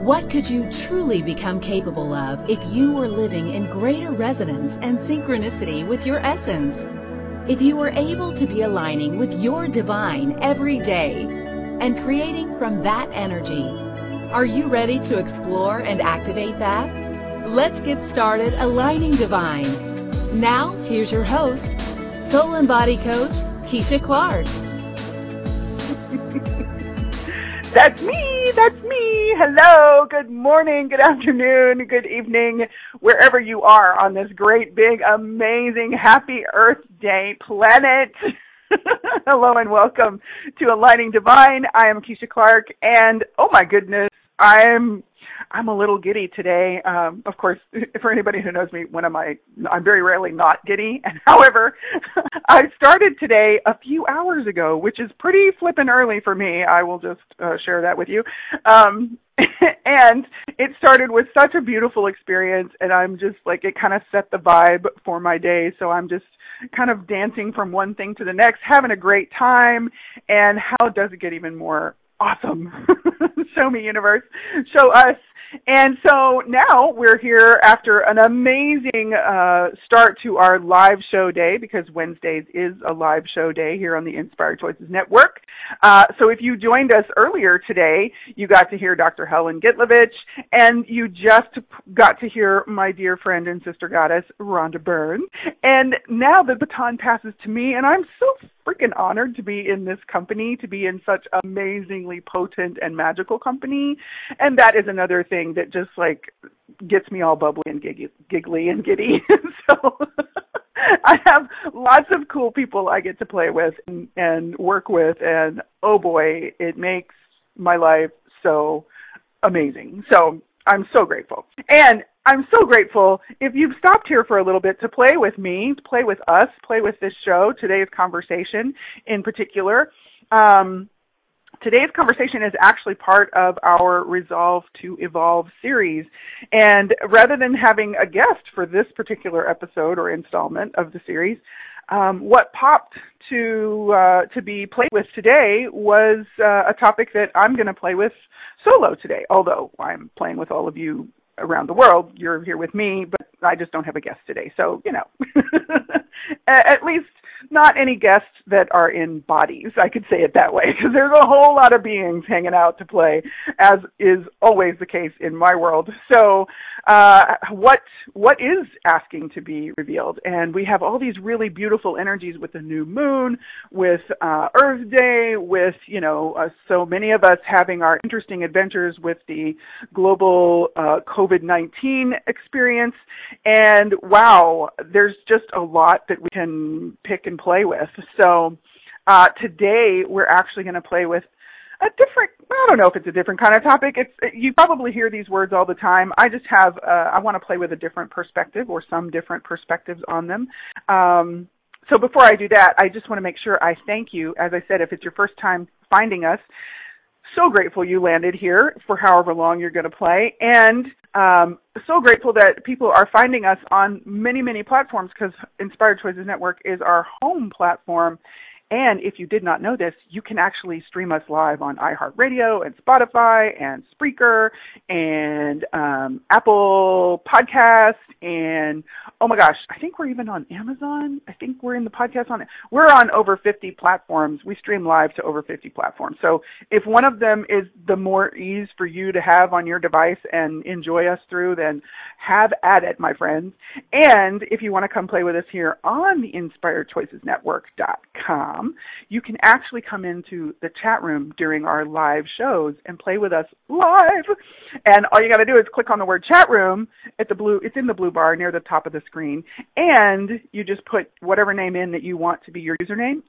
What could you truly become capable of if you were living in greater resonance and synchronicity with your essence? If you were able to be aligning with your divine every day and creating from that energy, are you ready to explore and activate that? Let's get started aligning divine. Now, here's your host, Soul and Body Coach, Keisha Clark. That's me. That's me. Hello. Good morning. Good afternoon. Good evening. Wherever you are on this great, big, amazing, happy Earth Day planet. Hello and welcome to Aligning Divine. I am Keisha Clark and oh my goodness, I'm I'm a little giddy today. Um, of course, for anybody who knows me, when am I? I'm very rarely not giddy. And however, I started today a few hours ago, which is pretty flippin' early for me. I will just uh, share that with you. Um, and it started with such a beautiful experience, and I'm just like it kind of set the vibe for my day. So I'm just kind of dancing from one thing to the next, having a great time. And how does it get even more awesome. Show me, universe. Show us. And so now we're here after an amazing uh, start to our live show day because Wednesdays is a live show day here on the Inspired Choices Network. Uh, so if you joined us earlier today, you got to hear Dr. Helen Gitlovich and you just got to hear my dear friend and sister goddess, Rhonda Byrne. And now the baton passes to me and I'm so freaking honored to be in this company, to be in such amazingly potent and magical company. And that is another thing that just like gets me all bubbly and giggly and giddy. so I have lots of cool people I get to play with and, and work with and oh boy, it makes my life so amazing. So I'm so grateful. And I'm so grateful if you've stopped here for a little bit to play with me, play with us, play with this show, today's conversation in particular. Um, today's conversation is actually part of our Resolve to Evolve series. And rather than having a guest for this particular episode or installment of the series, um, what popped to uh, to be played with today was uh, a topic that I'm going to play with solo today. Although I'm playing with all of you around the world, you're here with me, but I just don't have a guest today. So you know, at least not any guests that are in bodies. I could say it that way because there's a whole lot of beings hanging out to play, as is always the case in my world. So, uh, what what is asking to be revealed? And we have all these really beautiful energies with the new moon, with uh, Earth Day, with you know uh, so many of us having our interesting adventures with the global uh, COVID nineteen experience. And wow, there's just a lot that we can pick and play with. So uh, today we're actually going to play with a different I don't know if it's a different kind of topic. It's you probably hear these words all the time. I just have uh, I want to play with a different perspective or some different perspectives on them. Um, so before I do that, I just want to make sure I thank you. As I said, if it's your first time finding us, so grateful you landed here for however long you're going to play, and um, so grateful that people are finding us on many, many platforms because Inspired Choices Network is our home platform. And if you did not know this, you can actually stream us live on iHeartRadio and Spotify and Spreaker and um, Apple Podcasts and oh my gosh, I think we're even on Amazon. I think we're in the podcast on it. We're on over 50 platforms. We stream live to over 50 platforms. So if one of them is the more ease for you to have on your device and enjoy us through, then have at it, my friends. And if you want to come play with us here on the InspiredChoicesNetwork.com, you can actually come into the chat room during our live shows and play with us live. And all you got to do is click on the word chat room at the blue, it's in the blue bar near the top of the screen. And you just put whatever name in that you want to be your username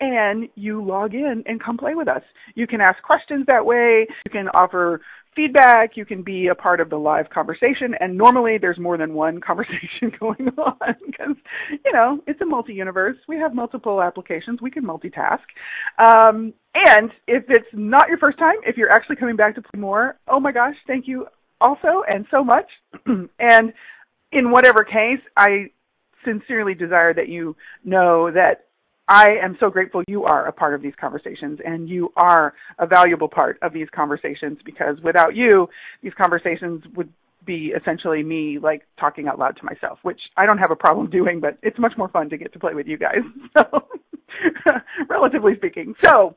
and you log in and come play with us. You can ask questions that way. You can offer feedback. You can be a part of the live conversation. And normally there's more than one conversation going on because, you know, it's a multi-universe. We have multiple applications. We can multitask. Um, and if it's not your first time, if you're actually coming back to play more, oh my gosh, thank you also and so much. and in whatever case, I sincerely desire that you know that I am so grateful you are a part of these conversations and you are a valuable part of these conversations because without you, these conversations would be essentially me like talking out loud to myself, which I don't have a problem doing, but it's much more fun to get to play with you guys. So, relatively speaking. So,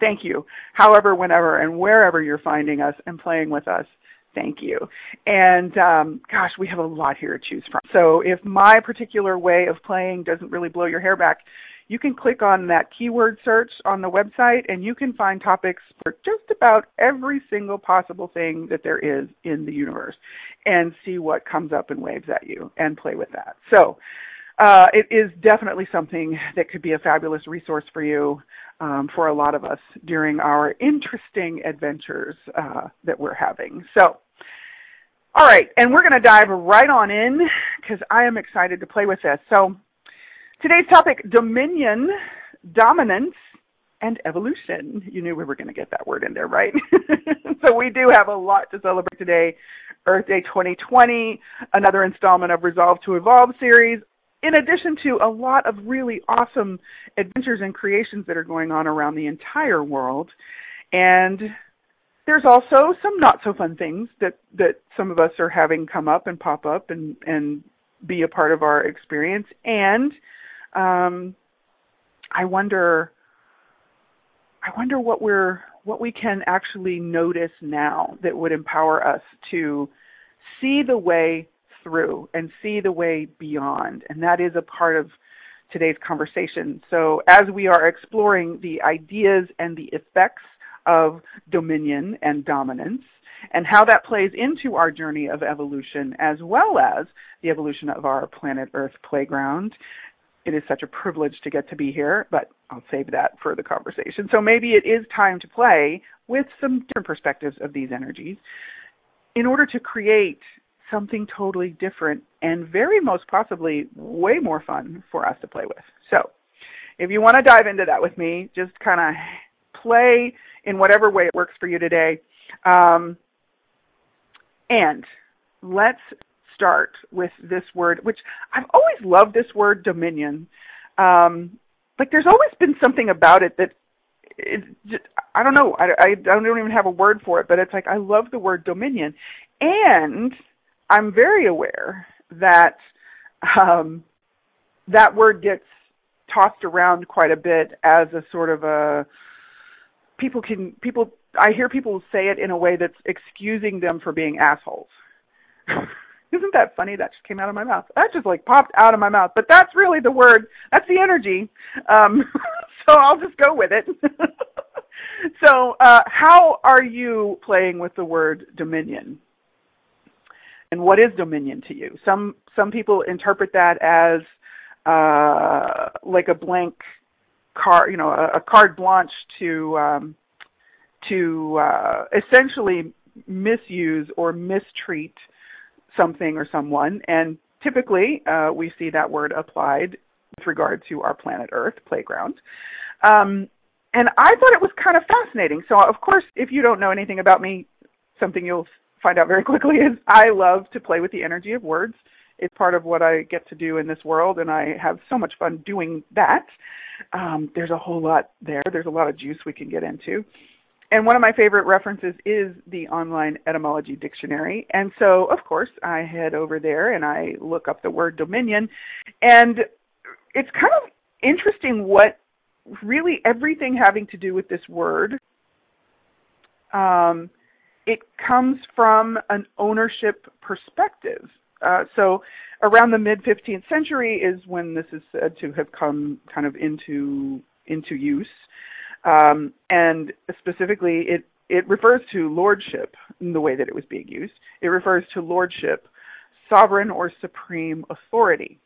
thank you. However, whenever and wherever you're finding us and playing with us, thank you. And um, gosh, we have a lot here to choose from. So, if my particular way of playing doesn't really blow your hair back, you can click on that keyword search on the website and you can find topics for just about every single possible thing that there is in the universe and see what comes up and waves at you and play with that. So, uh, it is definitely something that could be a fabulous resource for you um, for a lot of us during our interesting adventures uh, that we're having. So, all right, and we're going to dive right on in because I am excited to play with this. So, Today's topic, dominion, dominance, and evolution. You knew we were going to get that word in there, right? so we do have a lot to celebrate today. Earth Day 2020, another installment of Resolve to Evolve series, in addition to a lot of really awesome adventures and creations that are going on around the entire world. And there's also some not so fun things that, that some of us are having come up and pop up and, and be a part of our experience. And um, I wonder, I wonder what we're what we can actually notice now that would empower us to see the way through and see the way beyond, and that is a part of today's conversation. So as we are exploring the ideas and the effects of dominion and dominance, and how that plays into our journey of evolution as well as the evolution of our planet Earth playground it is such a privilege to get to be here, but I'll save that for the conversation. So maybe it is time to play with some different perspectives of these energies in order to create something totally different and very most possibly way more fun for us to play with. So, if you want to dive into that with me, just kind of play in whatever way it works for you today. Um, and let's start with this word, which I've always loved this word dominion. Um, like there's always been something about it that it I don't know. I, I don't even have a word for it, but it's like I love the word dominion, and I'm very aware that um, that word gets tossed around quite a bit as a sort of a people can people I hear people say it in a way that's excusing them for being assholes. Isn't that funny? That just came out of my mouth. That just like popped out of my mouth. But that's really the word. That's the energy. Um, so I'll just go with it. so, uh, how are you playing with the word dominion? And what is dominion to you? Some some people interpret that as uh, like a blank card, you know, a, a carte blanche to um, to uh, essentially misuse or mistreat something or someone. And typically, uh, we see that word applied with regard to our planet Earth playground. Um, and I thought it was kind of fascinating. So, of course, if you don't know anything about me, something you'll find out very quickly is I love to play with the energy of words. It's part of what I get to do in this world, and I have so much fun doing that. Um, there's a whole lot there. There's a lot of juice we can get into and one of my favorite references is the online etymology dictionary. And so, of course, I head over there and I look up the word dominion. And it's kind of interesting what really everything having to do with this word, um, it comes from an ownership perspective. Uh, so around the mid 15th century is when this is said to have come kind of into into use. Um, and specifically, it, it refers to lordship in the way that it was being used. It refers to lordship, sovereign or supreme authority,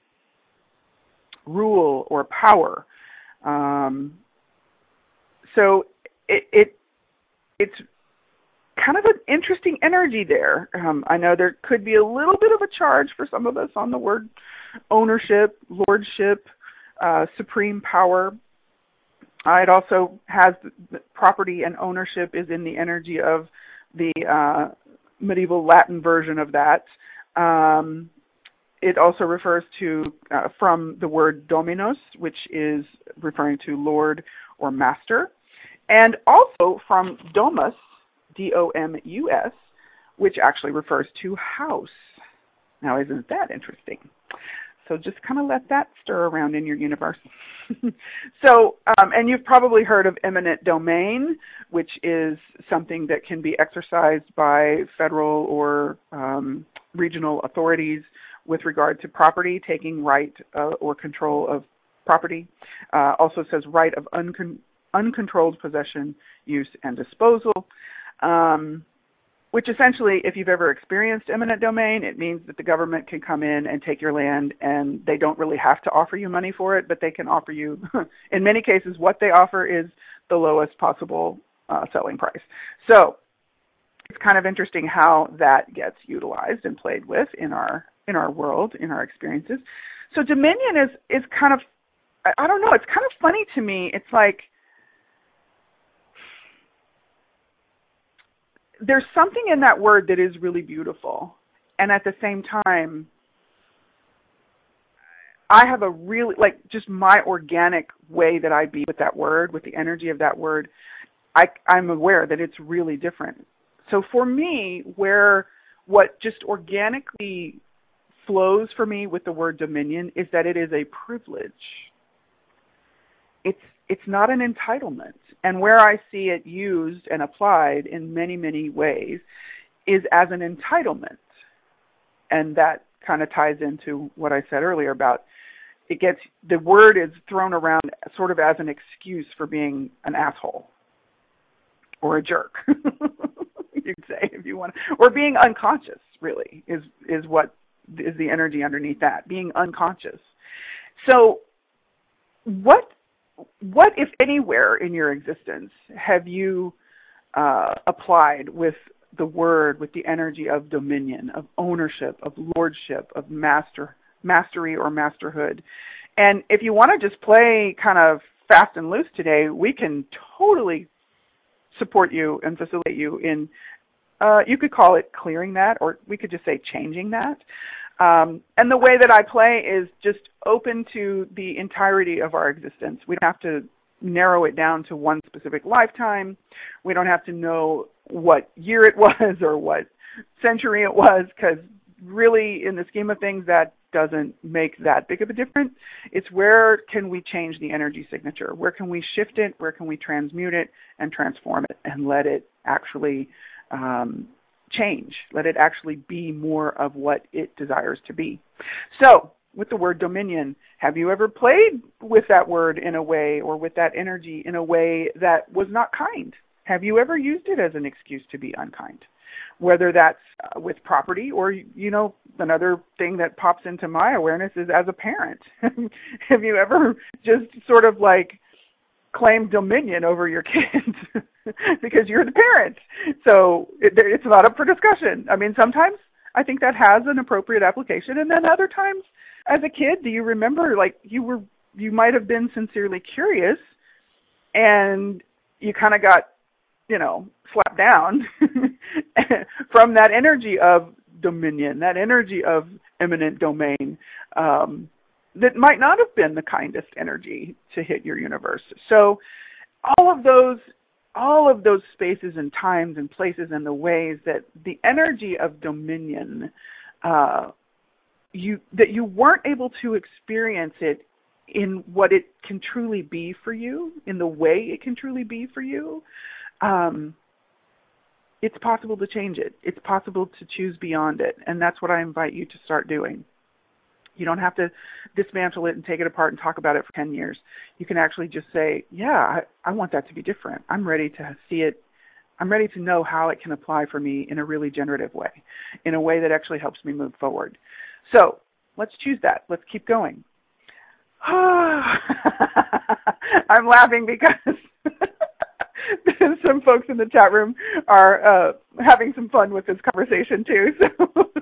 rule or power. Um, so it, it it's kind of an interesting energy there. Um, I know there could be a little bit of a charge for some of us on the word ownership, lordship, uh, supreme power, uh, it also has property and ownership is in the energy of the uh, medieval Latin version of that. Um, it also refers to uh, from the word dominus, which is referring to Lord or Master, and also from domus, D-O-M-U-S, which actually refers to house. Now, isn't that interesting? So just kind of let that stir around in your universe. so, um, and you've probably heard of eminent domain, which is something that can be exercised by federal or um, regional authorities with regard to property, taking right uh, or control of property. Uh, also says right of uncon- uncontrolled possession, use, and disposal. Um, which essentially, if you've ever experienced eminent domain, it means that the government can come in and take your land and they don't really have to offer you money for it, but they can offer you, in many cases, what they offer is the lowest possible uh, selling price. So it's kind of interesting how that gets utilized and played with in our in our world, in our experiences. So dominion is is kind of I don't know, it's kind of funny to me. It's like there's something in that word that is really beautiful. And at the same time, I have a really, like, just my organic way that I be with that word, with the energy of that word, I, I'm aware that it's really different. So for me, where what just organically flows for me with the word dominion is that it is a privilege. It's it's not an entitlement. And where I see it used and applied in many, many ways is as an entitlement. And that kind of ties into what I said earlier about it gets the word is thrown around sort of as an excuse for being an asshole or a jerk. You'd say if you want or being unconscious really is is what is the energy underneath that, being unconscious. So what what, if anywhere, in your existence have you uh, applied with the word, with the energy of dominion, of ownership, of lordship, of master, mastery or masterhood? And if you want to just play kind of fast and loose today, we can totally support you and facilitate you in. Uh, you could call it clearing that, or we could just say changing that. Um, and the way that I play is just open to the entirety of our existence. We don't have to narrow it down to one specific lifetime. We don't have to know what year it was or what century it was because really in the scheme of things that doesn't make that big of a difference. It's where can we change the energy signature? Where can we shift it? Where can we transmute it and transform it and let it actually um, change. Let it actually be more of what it desires to be. So, with the word dominion, have you ever played with that word in a way or with that energy in a way that was not kind? Have you ever used it as an excuse to be unkind? Whether that's with property or, you know, another thing that pops into my awareness is as a parent. have you ever just sort of like claim dominion over your kids because you're the parent. So it, it's not up for discussion. I mean, sometimes I think that has an appropriate application, and then other times, as a kid, do you remember like you were you might have been sincerely curious, and you kind of got you know slapped down from that energy of dominion, that energy of eminent domain. Um, that might not have been the kindest energy to hit your universe. So all of those all of those spaces and times and places and the ways that the energy of dominion uh, you that you weren't able to experience it in what it can truly be for you, in the way it can truly be for you, um, it's possible to change it. It's possible to choose beyond it, and that's what I invite you to start doing. You don't have to dismantle it and take it apart and talk about it for 10 years. You can actually just say, yeah, I, I want that to be different. I'm ready to see it. I'm ready to know how it can apply for me in a really generative way, in a way that actually helps me move forward. So let's choose that. Let's keep going. I'm laughing because some folks in the chat room are uh, having some fun with this conversation too. So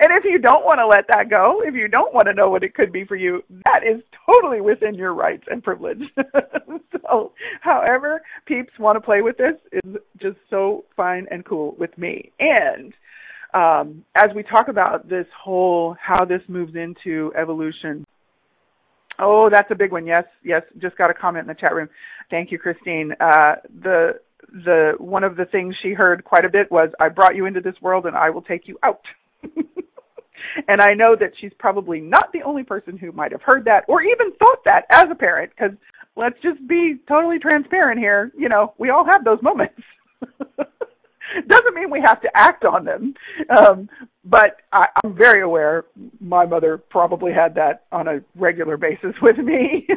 and if you don't want to let that go, if you don't want to know what it could be for you, that is totally within your rights and privilege. so, however peeps want to play with this is just so fine and cool with me. And um, as we talk about this whole how this moves into evolution. Oh, that's a big one. Yes, yes. Just got a comment in the chat room. Thank you, Christine. Uh, the the one of the things she heard quite a bit was, "I brought you into this world, and I will take you out." and I know that she's probably not the only person who might have heard that or even thought that as a parent, because let's just be totally transparent here. You know, we all have those moments. Doesn't mean we have to act on them, um, but I, I'm very aware my mother probably had that on a regular basis with me.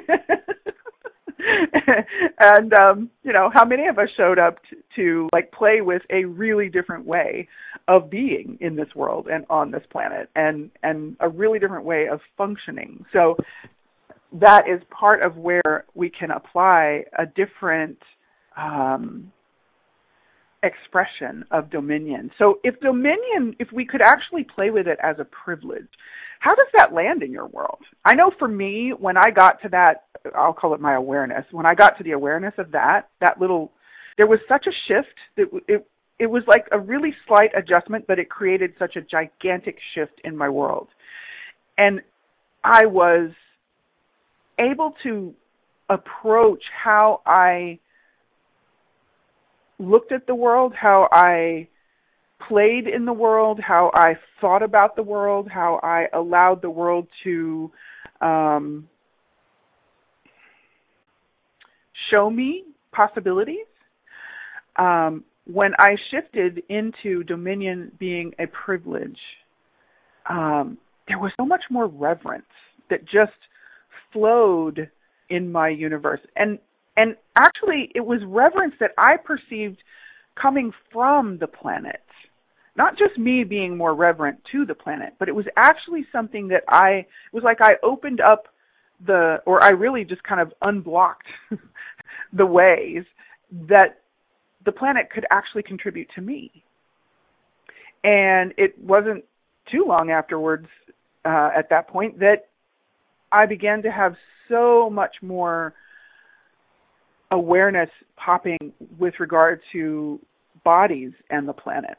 and um you know how many of us showed up to, to like play with a really different way of being in this world and on this planet and and a really different way of functioning so that is part of where we can apply a different um expression of dominion. So if dominion, if we could actually play with it as a privilege, how does that land in your world? I know for me, when I got to that, I'll call it my awareness. When I got to the awareness of that, that little, there was such a shift that it, it was like a really slight adjustment, but it created such a gigantic shift in my world. And I was able to approach how I looked at the world, how I played in the world, how I thought about the world, how I allowed the world to um, show me possibilities. Um, when I shifted into dominion being a privilege, um, there was so much more reverence that just flowed in my universe. And and actually, it was reverence that I perceived coming from the planet. Not just me being more reverent to the planet, but it was actually something that I, was like I opened up the, or I really just kind of unblocked the ways that the planet could actually contribute to me. And it wasn't too long afterwards, uh, at that point, that I began to have so much more awareness popping with regard to bodies and the planet.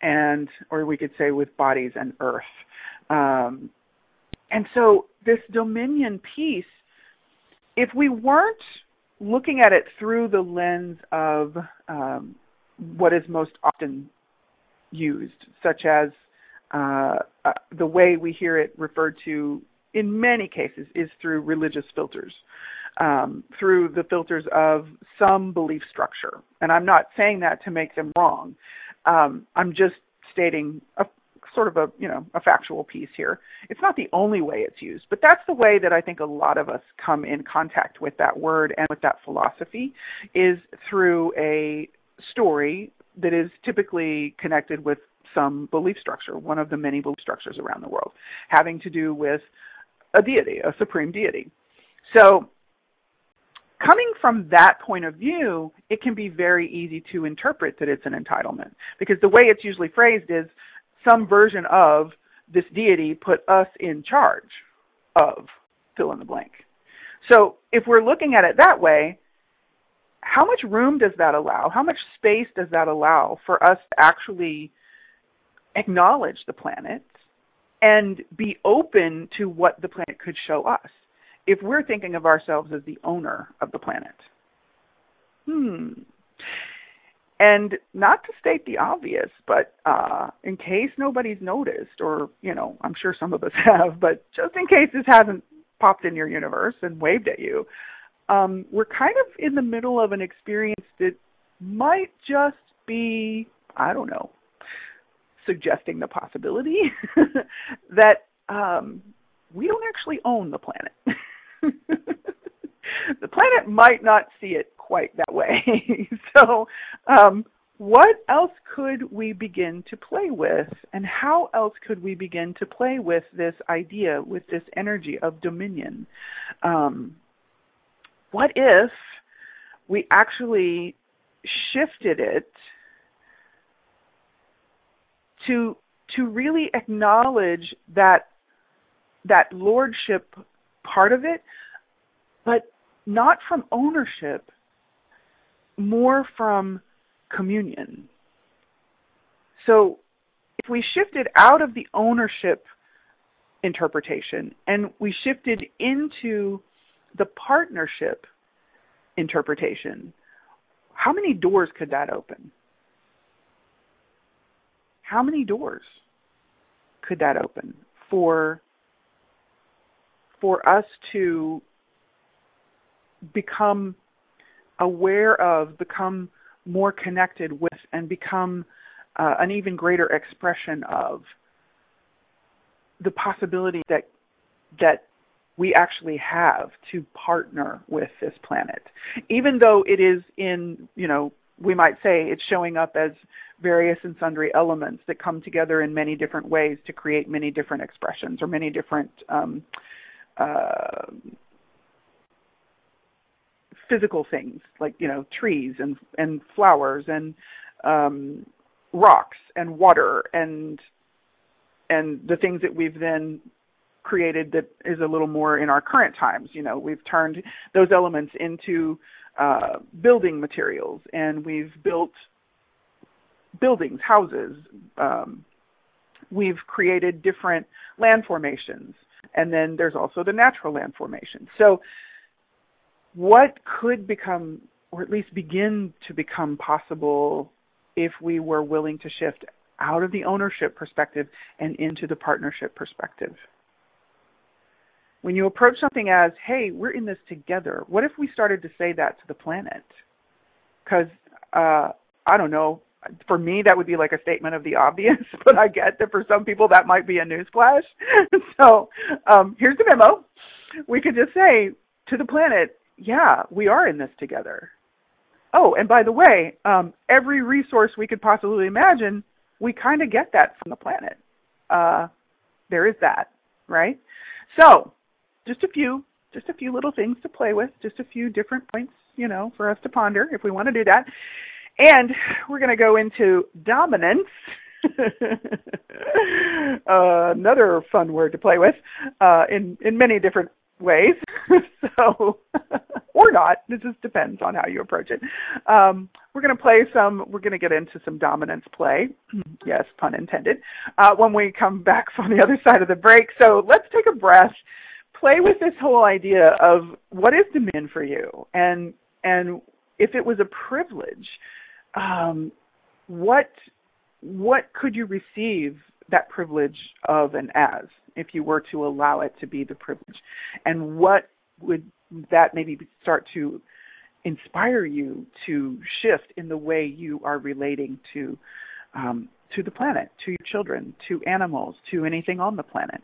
And or we could say with bodies and earth. Um, and so this dominion piece if we weren't looking at it through the lens of um, what is most often used such as uh, uh, the way we hear it referred to in many cases is through religious filters um, through the filters of some belief structure. And I'm not saying that to make them wrong. Um, I'm just stating a sort of a you know a factual piece here. It's not the only way it's used, but that's the way that I think a lot of us come in contact with that word and with that philosophy is through a story that is typically connected with some belief structure, one of the many belief structures around the world, having to do with a deity, a supreme deity. So coming from that point of view, it can be very easy to interpret that it's an entitlement because the way it's usually phrased is some version of this deity put us in charge of fill in the blank. So if we're looking at it that way, how much room does that allow? How much space does that allow for us to actually acknowledge the planet and be open to what the planet could show us? If we're thinking of ourselves as the owner of the planet. Hmm. And not to state the obvious, but uh, in case nobody's noticed, or, you know, I'm sure some of us have, but just in case this hasn't popped in your universe and waved at you, um, we're kind of in the middle of an experience that might just be, I don't know, suggesting the possibility that um, we don't actually own the planet. the planet might not see it quite that way. so, um, what else could we begin to play with, and how else could we begin to play with this idea, with this energy of dominion? Um, what if we actually shifted it to to really acknowledge that that lordship part of it, but not from ownership, more from communion. So if we shifted out of the ownership interpretation and we shifted into the partnership interpretation, how many doors could that open? How many doors could that open for for us to become aware of, become more connected with, and become uh, an even greater expression of the possibility that that we actually have to partner with this planet. Even though it is in you know we might say it's showing up as various and sundry elements that come together in many different ways to create many different expressions or many different um, uh, physical things like you know trees and and flowers and um, rocks and water and and the things that we've then created that is a little more in our current times. You know, we've turned those elements into uh, building materials, and we've built buildings, houses. Um, we've created different land formations, and then there's also the natural land formation. So, what could become, or at least begin to become possible, if we were willing to shift out of the ownership perspective and into the partnership perspective? When you approach something as, hey, we're in this together, what if we started to say that to the planet? Because, uh, I don't know, for me that would be like a statement of the obvious, but I get that for some people that might be a newsflash. so um, here's the memo. We could just say to the planet, yeah, we are in this together. Oh, and by the way, um, every resource we could possibly imagine, we kind of get that from the planet. Uh, there is that, right? So just a few, just a few little things to play with, just a few different points, you know, for us to ponder if we want to do that. And we're going to go into dominance. uh, another fun word to play with uh, in in many different ways. so, or not. It just depends on how you approach it. Um, we're going to play some. We're going to get into some dominance play. yes, pun intended. Uh, when we come back from the other side of the break. So let's take a breath play with this whole idea of what is dominion for you, and and if it was a privilege, um, what what could you receive that privilege of and as if you were to allow it to be the privilege, and what would that maybe start to inspire you to shift in the way you are relating to um, to the planet, to your children, to animals, to anything on the planet.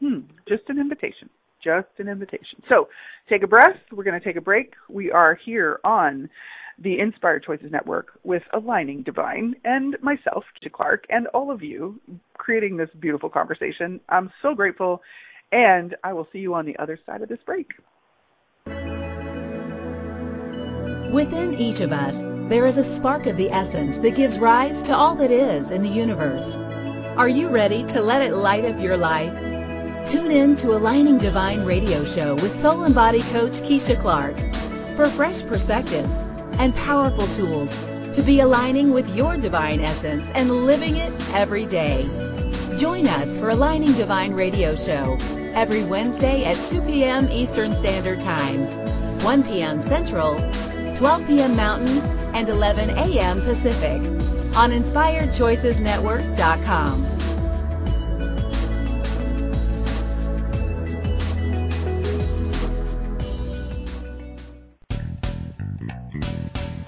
Hmm, just an invitation. Just an invitation. So take a breath. We're going to take a break. We are here on the Inspired Choices Network with Aligning Divine and myself, Keisha Clark, and all of you creating this beautiful conversation. I'm so grateful, and I will see you on the other side of this break. Within each of us, there is a spark of the essence that gives rise to all that is in the universe. Are you ready to let it light up your life? Tune in to Aligning Divine radio show with soul and body coach Keisha Clark for fresh perspectives and powerful tools to be aligning with your divine essence and living it every day. Join us for Aligning Divine radio show every Wednesday at 2 p.m. Eastern Standard Time, 1 p.m. Central, 12 p.m. Mountain, and 11 a.m. Pacific on InspiredChoicesNetwork.com.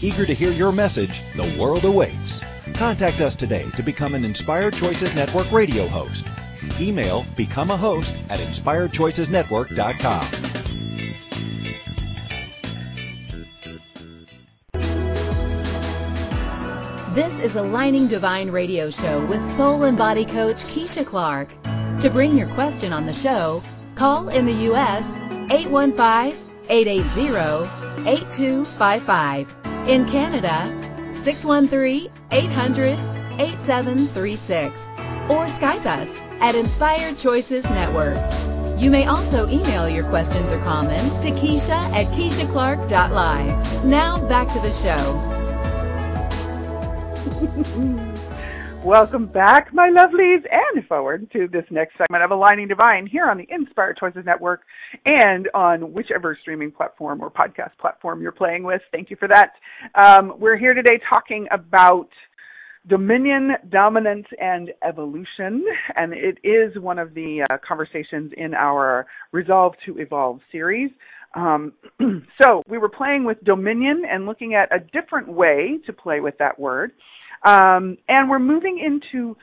Eager to hear your message, the world awaits. Contact us today to become an Inspired Choices Network radio host. Email become a host at inspiredchoicesnetwork.com. This is Aligning Divine Radio Show with soul and body coach Keisha Clark. To bring your question on the show, call in the U.S. 815-880-8255. In Canada, 613-800-8736. Or Skype us at Inspired Choices Network. You may also email your questions or comments to Keisha at KeishaClark.live. Now back to the show. Welcome back, my lovelies, and forward to this next segment of Aligning Divine here on the Inspired Choices Network and on whichever streaming platform or podcast platform you're playing with. Thank you for that. Um, we're here today talking about dominion, dominance, and evolution, and it is one of the uh, conversations in our Resolve to Evolve series. Um, so we were playing with dominion and looking at a different way to play with that word. Um, and we're moving into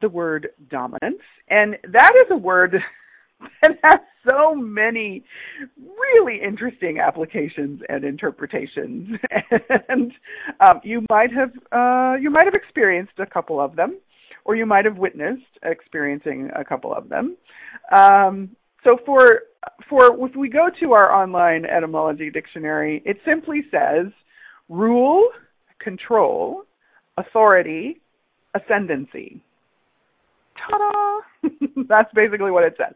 the word dominance. And that is a word that has so many really interesting applications and interpretations. and um, you might have uh, you might have experienced a couple of them, or you might have witnessed experiencing a couple of them. Um, so for for if we go to our online etymology dictionary, it simply says rule, control, authority, ascendancy. Ta-da! That's basically what it says.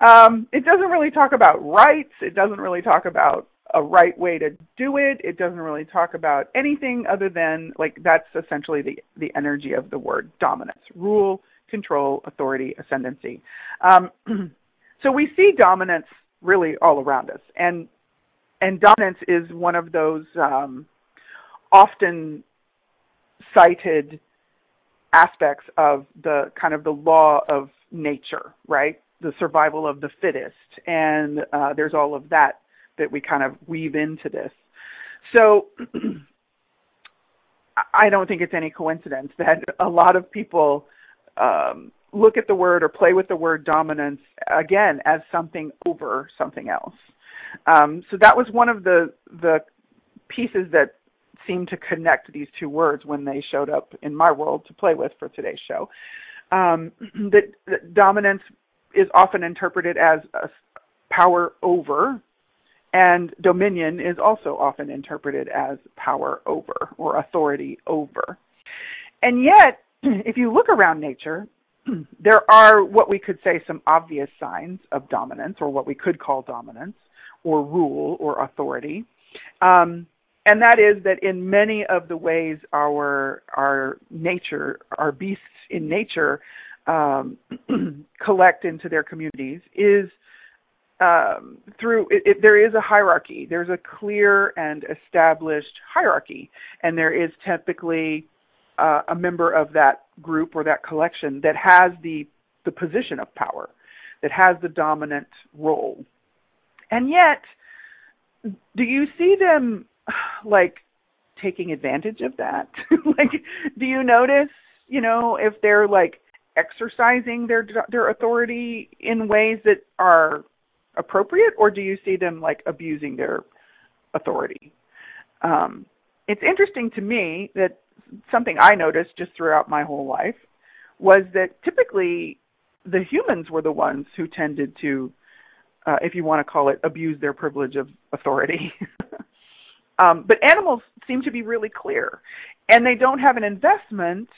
Um, it doesn't really talk about rights. It doesn't really talk about a right way to do it. It doesn't really talk about anything other than like that's essentially the the energy of the word dominance, rule, control, authority, ascendancy. Um, so we see dominance really all around us, and and dominance is one of those um, often cited aspects of the kind of the law of nature, right? The survival of the fittest, and uh, there's all of that that we kind of weave into this. So I don't think it's any coincidence that a lot of people um, look at the word or play with the word dominance again as something over something else. Um, so that was one of the the pieces that seemed to connect these two words when they showed up in my world to play with for today's show. Um, that, that dominance is often interpreted as a power over, and dominion is also often interpreted as power over or authority over. And yet, if you look around nature, there are what we could say some obvious signs of dominance, or what we could call dominance, or rule, or authority. Um, and that is that in many of the ways our our nature, our beasts in nature, um, collect into their communities is um, through it, it, there is a hierarchy. There's a clear and established hierarchy, and there is typically uh, a member of that group or that collection that has the the position of power, that has the dominant role, and yet, do you see them like taking advantage of that? like, do you notice, you know, if they're like exercising their their authority in ways that are appropriate, or do you see them like abusing their authority? Um, it's interesting to me that something I noticed just throughout my whole life was that typically the humans were the ones who tended to, uh, if you want to call it, abuse their privilege of authority. Um, but animals seem to be really clear, and they don't have an investment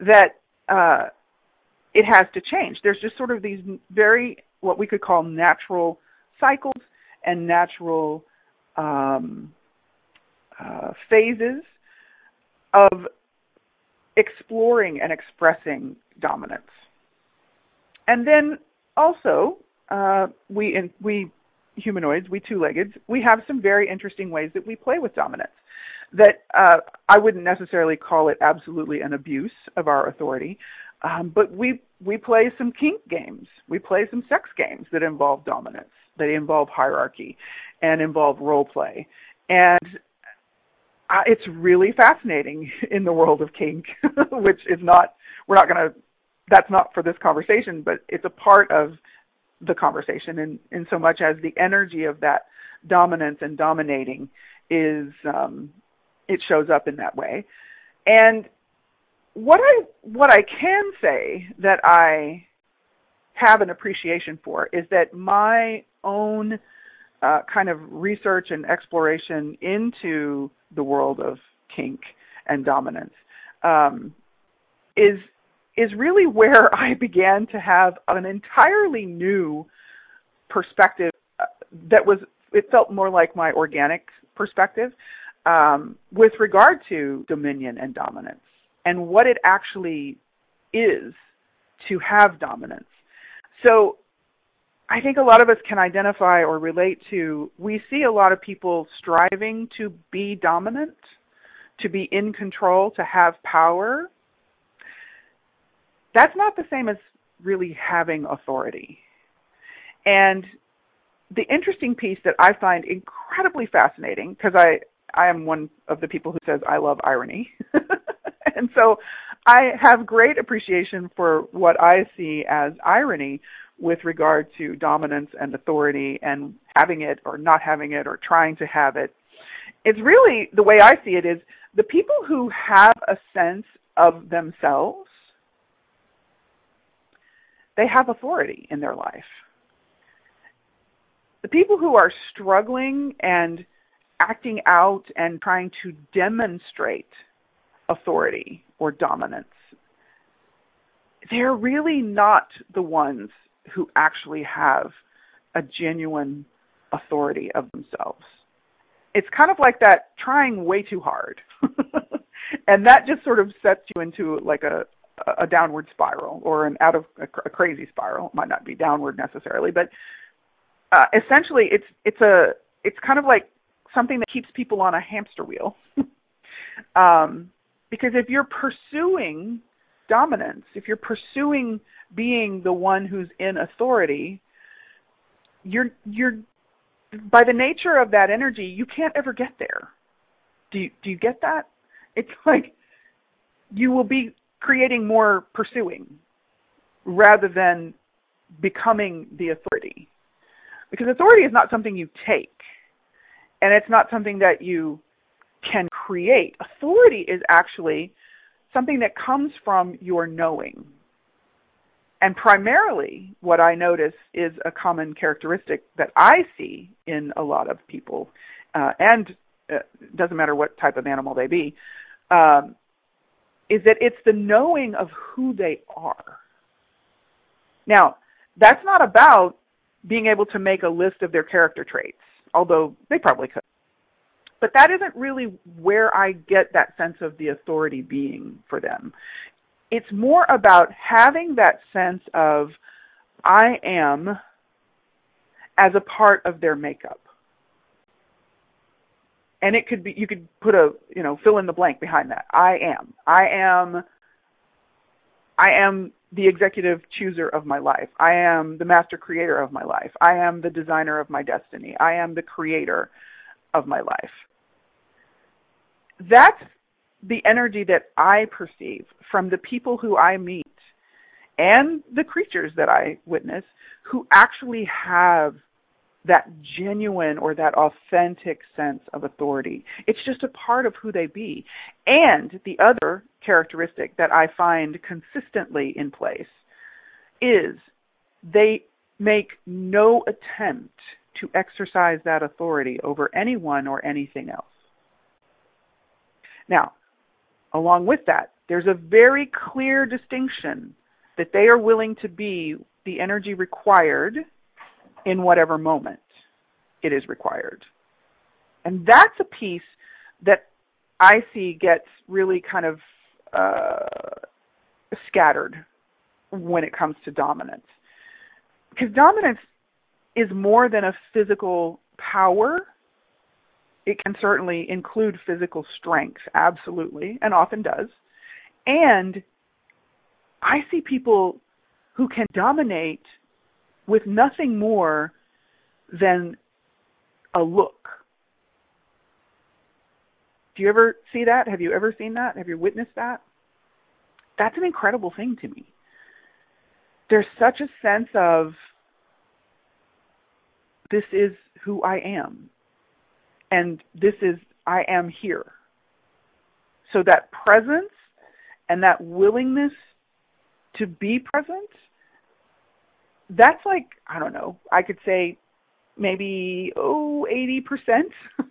that uh, it has to change. There's just sort of these very what we could call natural cycles and natural um, uh, phases of exploring and expressing dominance. And then also, uh, we in, we humanoids, we two-leggeds, we have some very interesting ways that we play with dominance. That uh, I wouldn't necessarily call it absolutely an abuse of our authority, um, but we we play some kink games. We play some sex games that involve dominance, that involve hierarchy, and involve role play. And uh, it's really fascinating in the world of kink, which is not we're not going to that's not for this conversation, but it's a part of the conversation in, in so much as the energy of that dominance and dominating is um, it shows up in that way. And what I what I can say that I have an appreciation for is that my own uh, kind of research and exploration into the world of kink and dominance um, is is really where I began to have an entirely new perspective uh, that was it felt more like my organic perspective um, with regard to dominion and dominance and what it actually is to have dominance. So I think a lot of us can identify or relate to we see a lot of people striving to be dominant, to be in control, to have power. That's not the same as really having authority. And the interesting piece that I find incredibly fascinating because I I am one of the people who says I love irony. and so I have great appreciation for what I see as irony with regard to dominance and authority and having it or not having it or trying to have it. It's really the way I see it is the people who have a sense of themselves, they have authority in their life. The people who are struggling and acting out and trying to demonstrate authority or dominance, they're really not the ones who actually have a genuine authority of themselves. It's kind of like that trying way too hard. and that just sort of sets you into like a a downward spiral or an out of a, a crazy spiral. It might not be downward necessarily, but uh, essentially it's it's a it's kind of like something that keeps people on a hamster wheel. um, because if you're pursuing dominance, if you're pursuing being the one who's in authority, you're you're by the nature of that energy, you can't ever get there. Do you do you get that? It's like you will be creating more pursuing rather than becoming the authority. Because authority is not something you take and it's not something that you can create. Authority is actually something that comes from your knowing. And primarily, what I notice is a common characteristic that I see in a lot of people, uh, and uh, doesn't matter what type of animal they be, um, is that it's the knowing of who they are. Now, that's not about being able to make a list of their character traits, although they probably could. But that isn't really where I get that sense of the authority being for them. It's more about having that sense of I am as a part of their makeup. And it could be you could put a you know fill in the blank behind that. I am. I am I am the executive chooser of my life. I am the master creator of my life. I am the designer of my destiny. I am the creator of my life that's the energy that I perceive from the people who I meet and the creatures that I witness who actually have that genuine or that authentic sense of authority. It's just a part of who they be. And the other characteristic that I find consistently in place is they make no attempt to exercise that authority over anyone or anything else. Now, along with that, there's a very clear distinction that they are willing to be the energy required in whatever moment it is required. And that's a piece that I see gets really kind of uh, scattered when it comes to dominance. Because dominance is more than a physical power it can certainly include physical strength, absolutely, and often does. And I see people who can dominate with nothing more than a look. Do you ever see that? Have you ever seen that? Have you witnessed that? That's an incredible thing to me. There's such a sense of this is who I am and this is I am here. So that presence and that willingness to be present, that's like, I don't know, I could say maybe oh 80%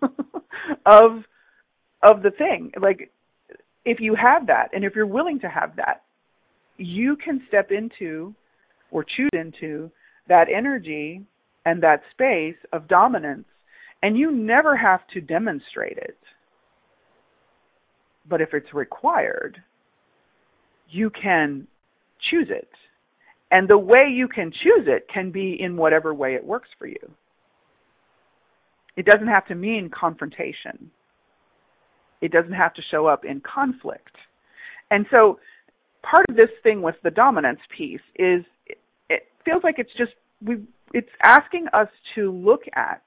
of of the thing. Like if you have that and if you're willing to have that, you can step into or choose into that energy and that space of dominance and you never have to demonstrate it. But if it's required, you can choose it. And the way you can choose it can be in whatever way it works for you. It doesn't have to mean confrontation. It doesn't have to show up in conflict. And so part of this thing with the dominance piece is it, it feels like it's just we it's asking us to look at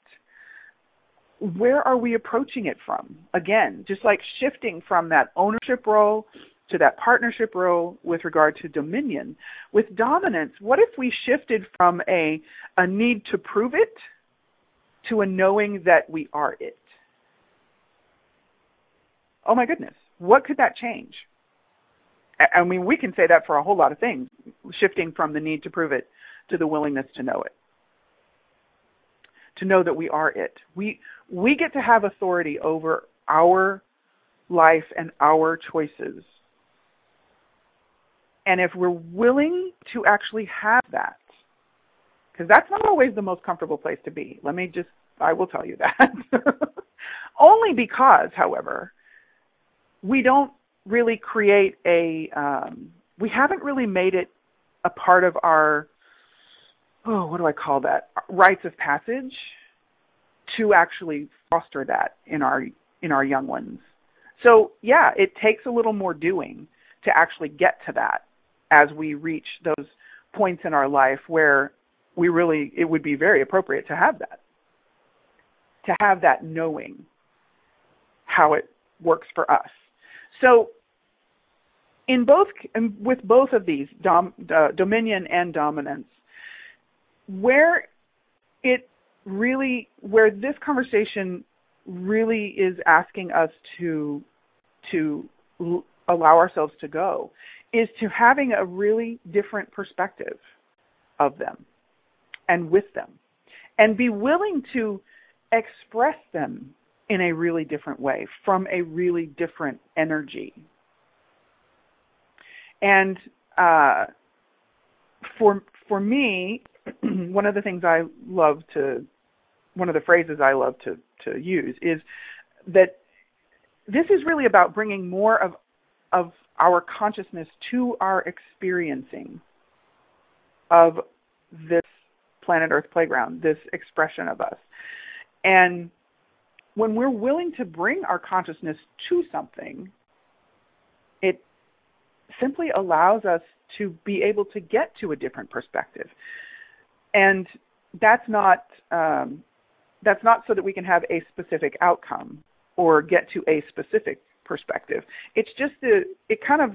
where are we approaching it from? Again, just like shifting from that ownership role to that partnership role with regard to dominion. With dominance, what if we shifted from a a need to prove it to a knowing that we are it? Oh my goodness, what could that change? I mean, we can say that for a whole lot of things, shifting from the need to prove it to the willingness to know it. To know that we are it. We we get to have authority over our life and our choices. And if we're willing to actually have that, because that's not always the most comfortable place to be. Let me just, I will tell you that. Only because, however, we don't really create a, um, we haven't really made it a part of our, oh, what do I call that? Rites of passage to actually foster that in our in our young ones. So yeah, it takes a little more doing to actually get to that as we reach those points in our life where we really it would be very appropriate to have that. To have that knowing how it works for us. So in both with both of these dom, uh, dominion and dominance where it really where this conversation really is asking us to to l- allow ourselves to go is to having a really different perspective of them and with them and be willing to express them in a really different way from a really different energy. And uh, for for me one of the things I love to one of the phrases I love to to use is that this is really about bringing more of of our consciousness to our experiencing of this planet Earth playground, this expression of us. And when we're willing to bring our consciousness to something, it simply allows us to be able to get to a different perspective. And that's not um, that's not so that we can have a specific outcome or get to a specific perspective. It's just the it kind of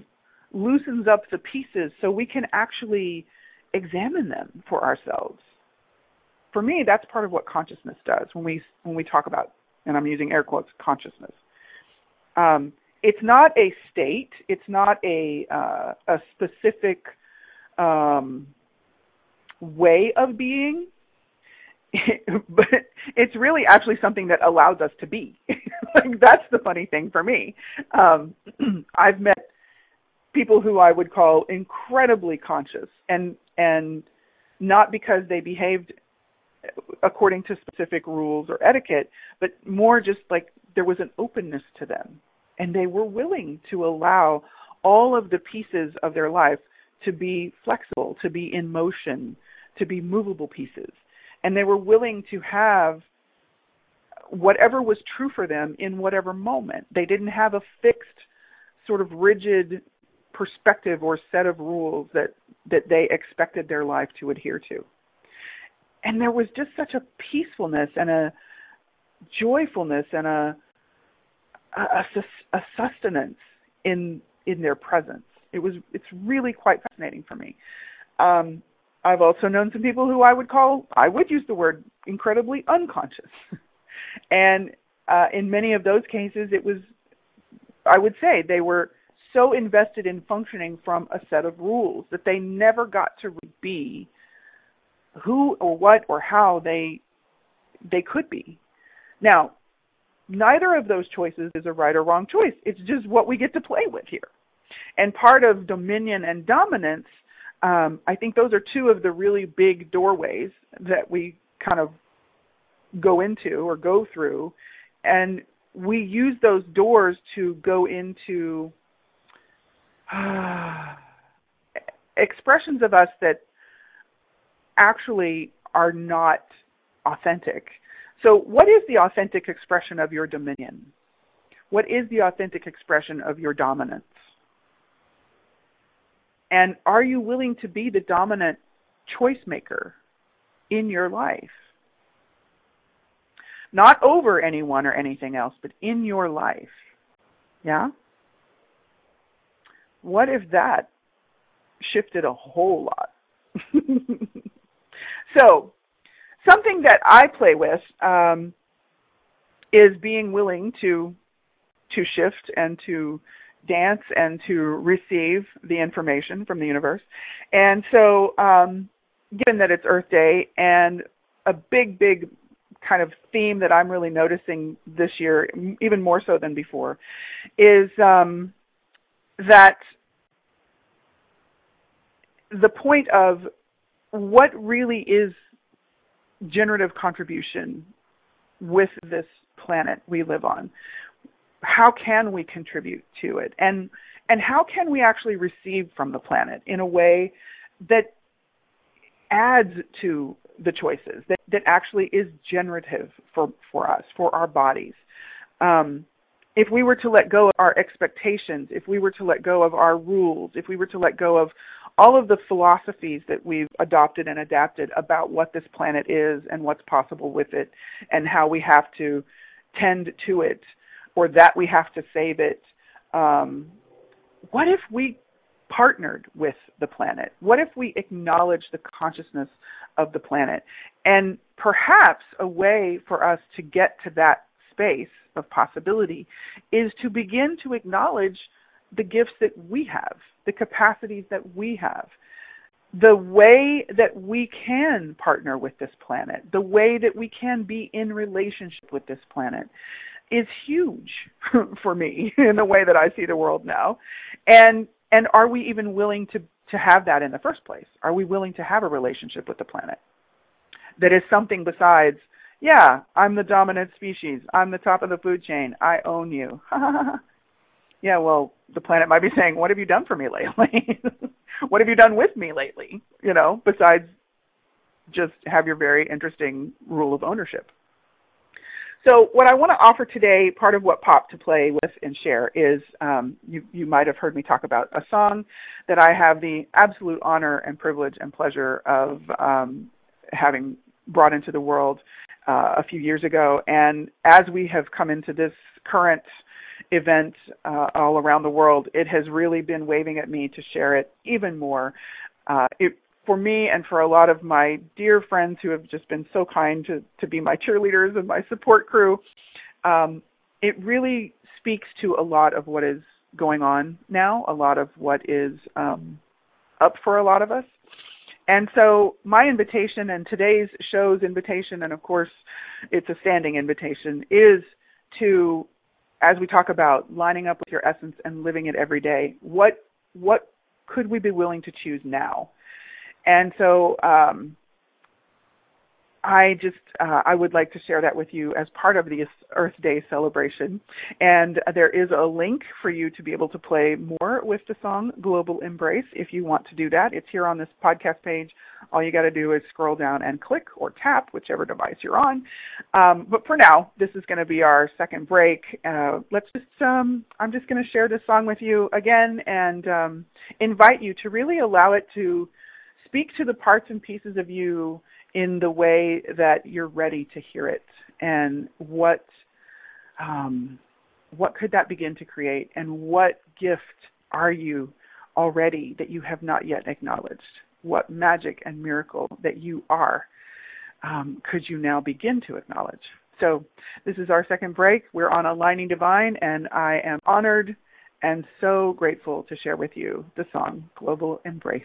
loosens up the pieces so we can actually examine them for ourselves. For me, that's part of what consciousness does when we when we talk about and I'm using air quotes consciousness. Um, it's not a state. It's not a uh, a specific um, way of being but it's really actually something that allows us to be. like that's the funny thing for me. Um, I've met people who I would call incredibly conscious, and and not because they behaved according to specific rules or etiquette, but more just like there was an openness to them, and they were willing to allow all of the pieces of their life to be flexible, to be in motion, to be movable pieces and they were willing to have whatever was true for them in whatever moment. They didn't have a fixed sort of rigid perspective or set of rules that that they expected their life to adhere to. And there was just such a peacefulness and a joyfulness and a a, a sustenance in in their presence. It was it's really quite fascinating for me. Um, I've also known some people who I would call, I would use the word incredibly unconscious. and uh, in many of those cases, it was I would say they were so invested in functioning from a set of rules that they never got to be who or what or how they they could be. Now, neither of those choices is a right or wrong choice. It's just what we get to play with here. And part of dominion and dominance, um, I think those are two of the really big doorways that we kind of go into or go through. And we use those doors to go into uh, expressions of us that actually are not authentic. So, what is the authentic expression of your dominion? What is the authentic expression of your dominance? And are you willing to be the dominant choice maker in your life? Not over anyone or anything else, but in your life. Yeah? What if that shifted a whole lot? so, something that I play with um, is being willing to to shift and to dance and to receive the information from the universe. And so, um, given that it's Earth Day and a big, big kind of theme that I'm really noticing this year, even more so than before, is um, that the point of what really is generative contribution with this planet we live on how can we contribute to it? And and how can we actually receive from the planet in a way that adds to the choices that that actually is generative for for us for our bodies? Um, if we were to let go of our expectations if we were to let go of our rules if we were to let go of all of the philosophies that we've adopted and adapted about what this planet is and what's possible with it and how we have to tend to it or that we have to save it. Um, what if we partnered with the planet? What if we acknowledge the consciousness of the planet? And perhaps a way for us to get to that space of possibility is to begin to acknowledge the gifts that we have, the capacities that we have, the way that we can partner with this planet, the way that we can be in relationship with this planet is huge for me in the way that I see the world now. And and are we even willing to to have that in the first place? Are we willing to have a relationship with the planet that is something besides, yeah, I'm the dominant species. I'm the top of the food chain. I own you. yeah, well, the planet might be saying, "What have you done for me lately? what have you done with me lately?" You know, besides just have your very interesting rule of ownership. So what I want to offer today, part of what Pop to play with and share is um, you, you might have heard me talk about a song that I have the absolute honor and privilege and pleasure of um, having brought into the world uh, a few years ago. And as we have come into this current event uh, all around the world, it has really been waving at me to share it even more. Uh, it for me and for a lot of my dear friends who have just been so kind to to be my cheerleaders and my support crew, um, it really speaks to a lot of what is going on now, a lot of what is um, up for a lot of us. And so my invitation and today's show's invitation, and of course it's a standing invitation, is to, as we talk about lining up with your essence and living it every day, what what could we be willing to choose now? And so um, I just uh, I would like to share that with you as part of the Earth Day celebration. And there is a link for you to be able to play more with the song Global Embrace if you want to do that. It's here on this podcast page. All you got to do is scroll down and click or tap whichever device you're on. Um, but for now, this is going to be our second break. Uh, let's just um, I'm just going to share this song with you again and um, invite you to really allow it to speak to the parts and pieces of you in the way that you're ready to hear it and what um, what could that begin to create and what gift are you already that you have not yet acknowledged what magic and miracle that you are um, could you now begin to acknowledge So, this is our second break. We're on Aligning Divine, and I am honored and so grateful to share with you the song Global Embrace.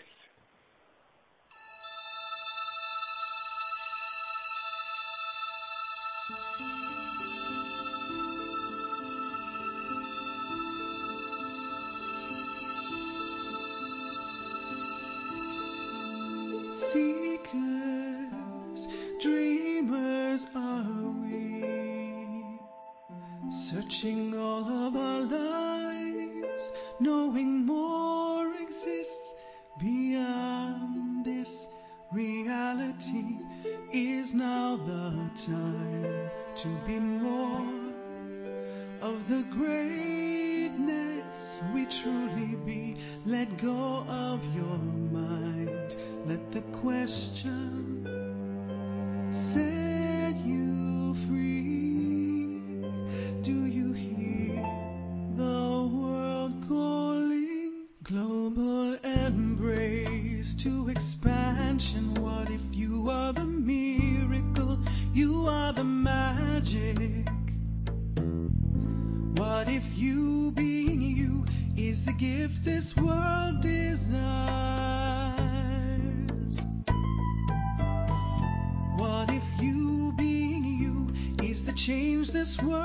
Change this world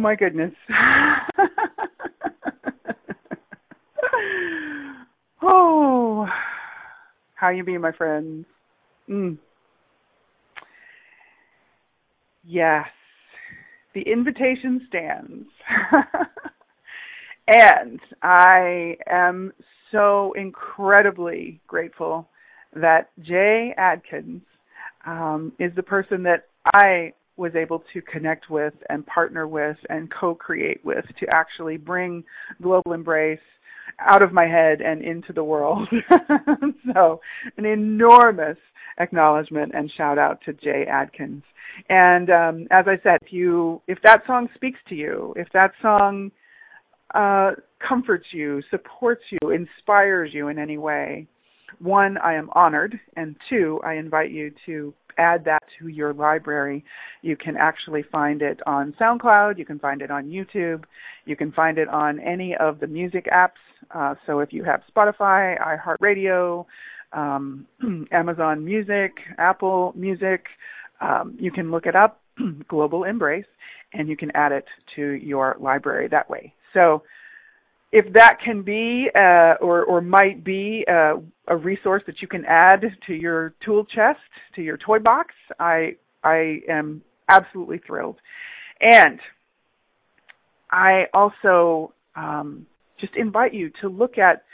my goodness. oh, how you be, my friends? Mm. Yes, the invitation stands. and I am so incredibly grateful that Jay Adkins um, is the person that I was able to connect with and partner with and co-create with to actually bring global embrace out of my head and into the world. so, an enormous acknowledgement and shout out to Jay Adkins. And um, as I said, if you if that song speaks to you, if that song uh, comforts you, supports you, inspires you in any way, one, I am honored, and two, I invite you to add that to your library. You can actually find it on SoundCloud, you can find it on YouTube, you can find it on any of the music apps. Uh, so if you have Spotify, iHeartRadio, um, Amazon Music, Apple Music, um, you can look it up, Global Embrace, and you can add it to your library that way. So if that can be uh, or or might be uh, a resource that you can add to your tool chest, to your toy box, I I am absolutely thrilled. And I also um, just invite you to look at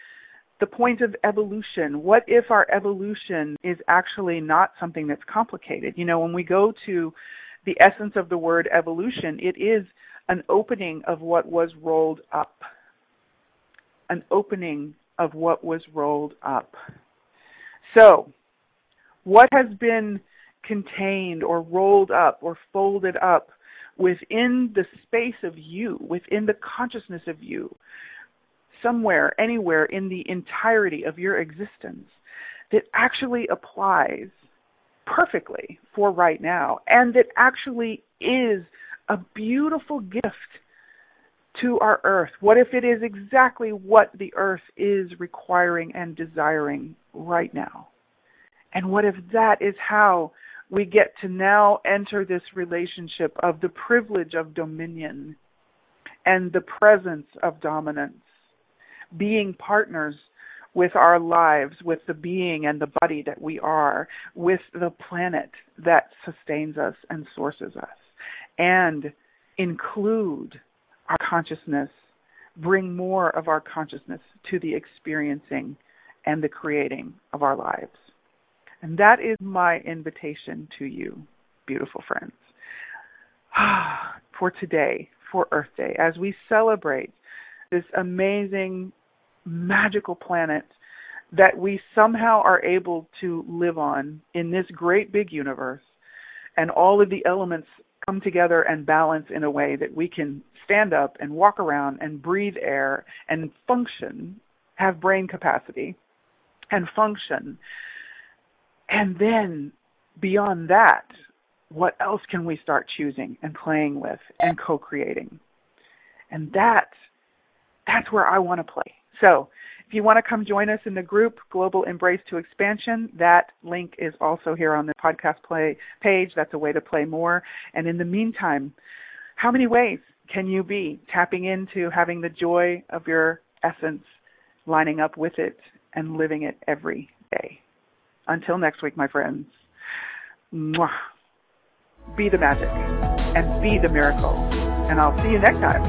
the point of evolution. What if our evolution is actually not something that's complicated? You know, when we go to the essence of the word evolution, it is an opening of what was rolled up an opening of what was rolled up. So, what has been contained or rolled up or folded up within the space of you, within the consciousness of you, somewhere, anywhere in the entirety of your existence, that actually applies perfectly for right now and that actually is a beautiful gift to our earth? What if it is exactly what the earth is requiring and desiring right now? And what if that is how we get to now enter this relationship of the privilege of dominion and the presence of dominance, being partners with our lives, with the being and the body that we are, with the planet that sustains us and sources us, and include our consciousness, bring more of our consciousness to the experiencing and the creating of our lives. And that is my invitation to you, beautiful friends. for today, for Earth Day, as we celebrate this amazing, magical planet that we somehow are able to live on in this great big universe, and all of the elements come together and balance in a way that we can stand up and walk around and breathe air and function, have brain capacity and function. And then beyond that, what else can we start choosing and playing with and co-creating? And that that's where I want to play. So, if you want to come join us in the group Global Embrace to Expansion, that link is also here on the podcast play page. That's a way to play more. And in the meantime, how many ways can you be tapping into having the joy of your essence, lining up with it, and living it every day? Until next week, my friends, mwah, be the magic and be the miracle. And I'll see you next time.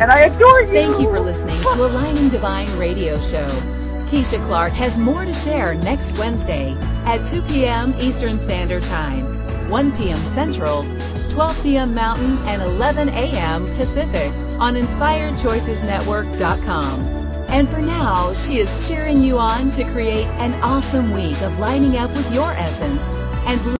And I adore you. Thank you for listening to Aligning Divine Radio Show. Keisha Clark has more to share next Wednesday at 2 p.m. Eastern Standard Time, 1 p.m. Central, 12 p.m. Mountain, and 11 a.m. Pacific on InspiredChoicesNetwork.com. And for now, she is cheering you on to create an awesome week of lining up with your essence and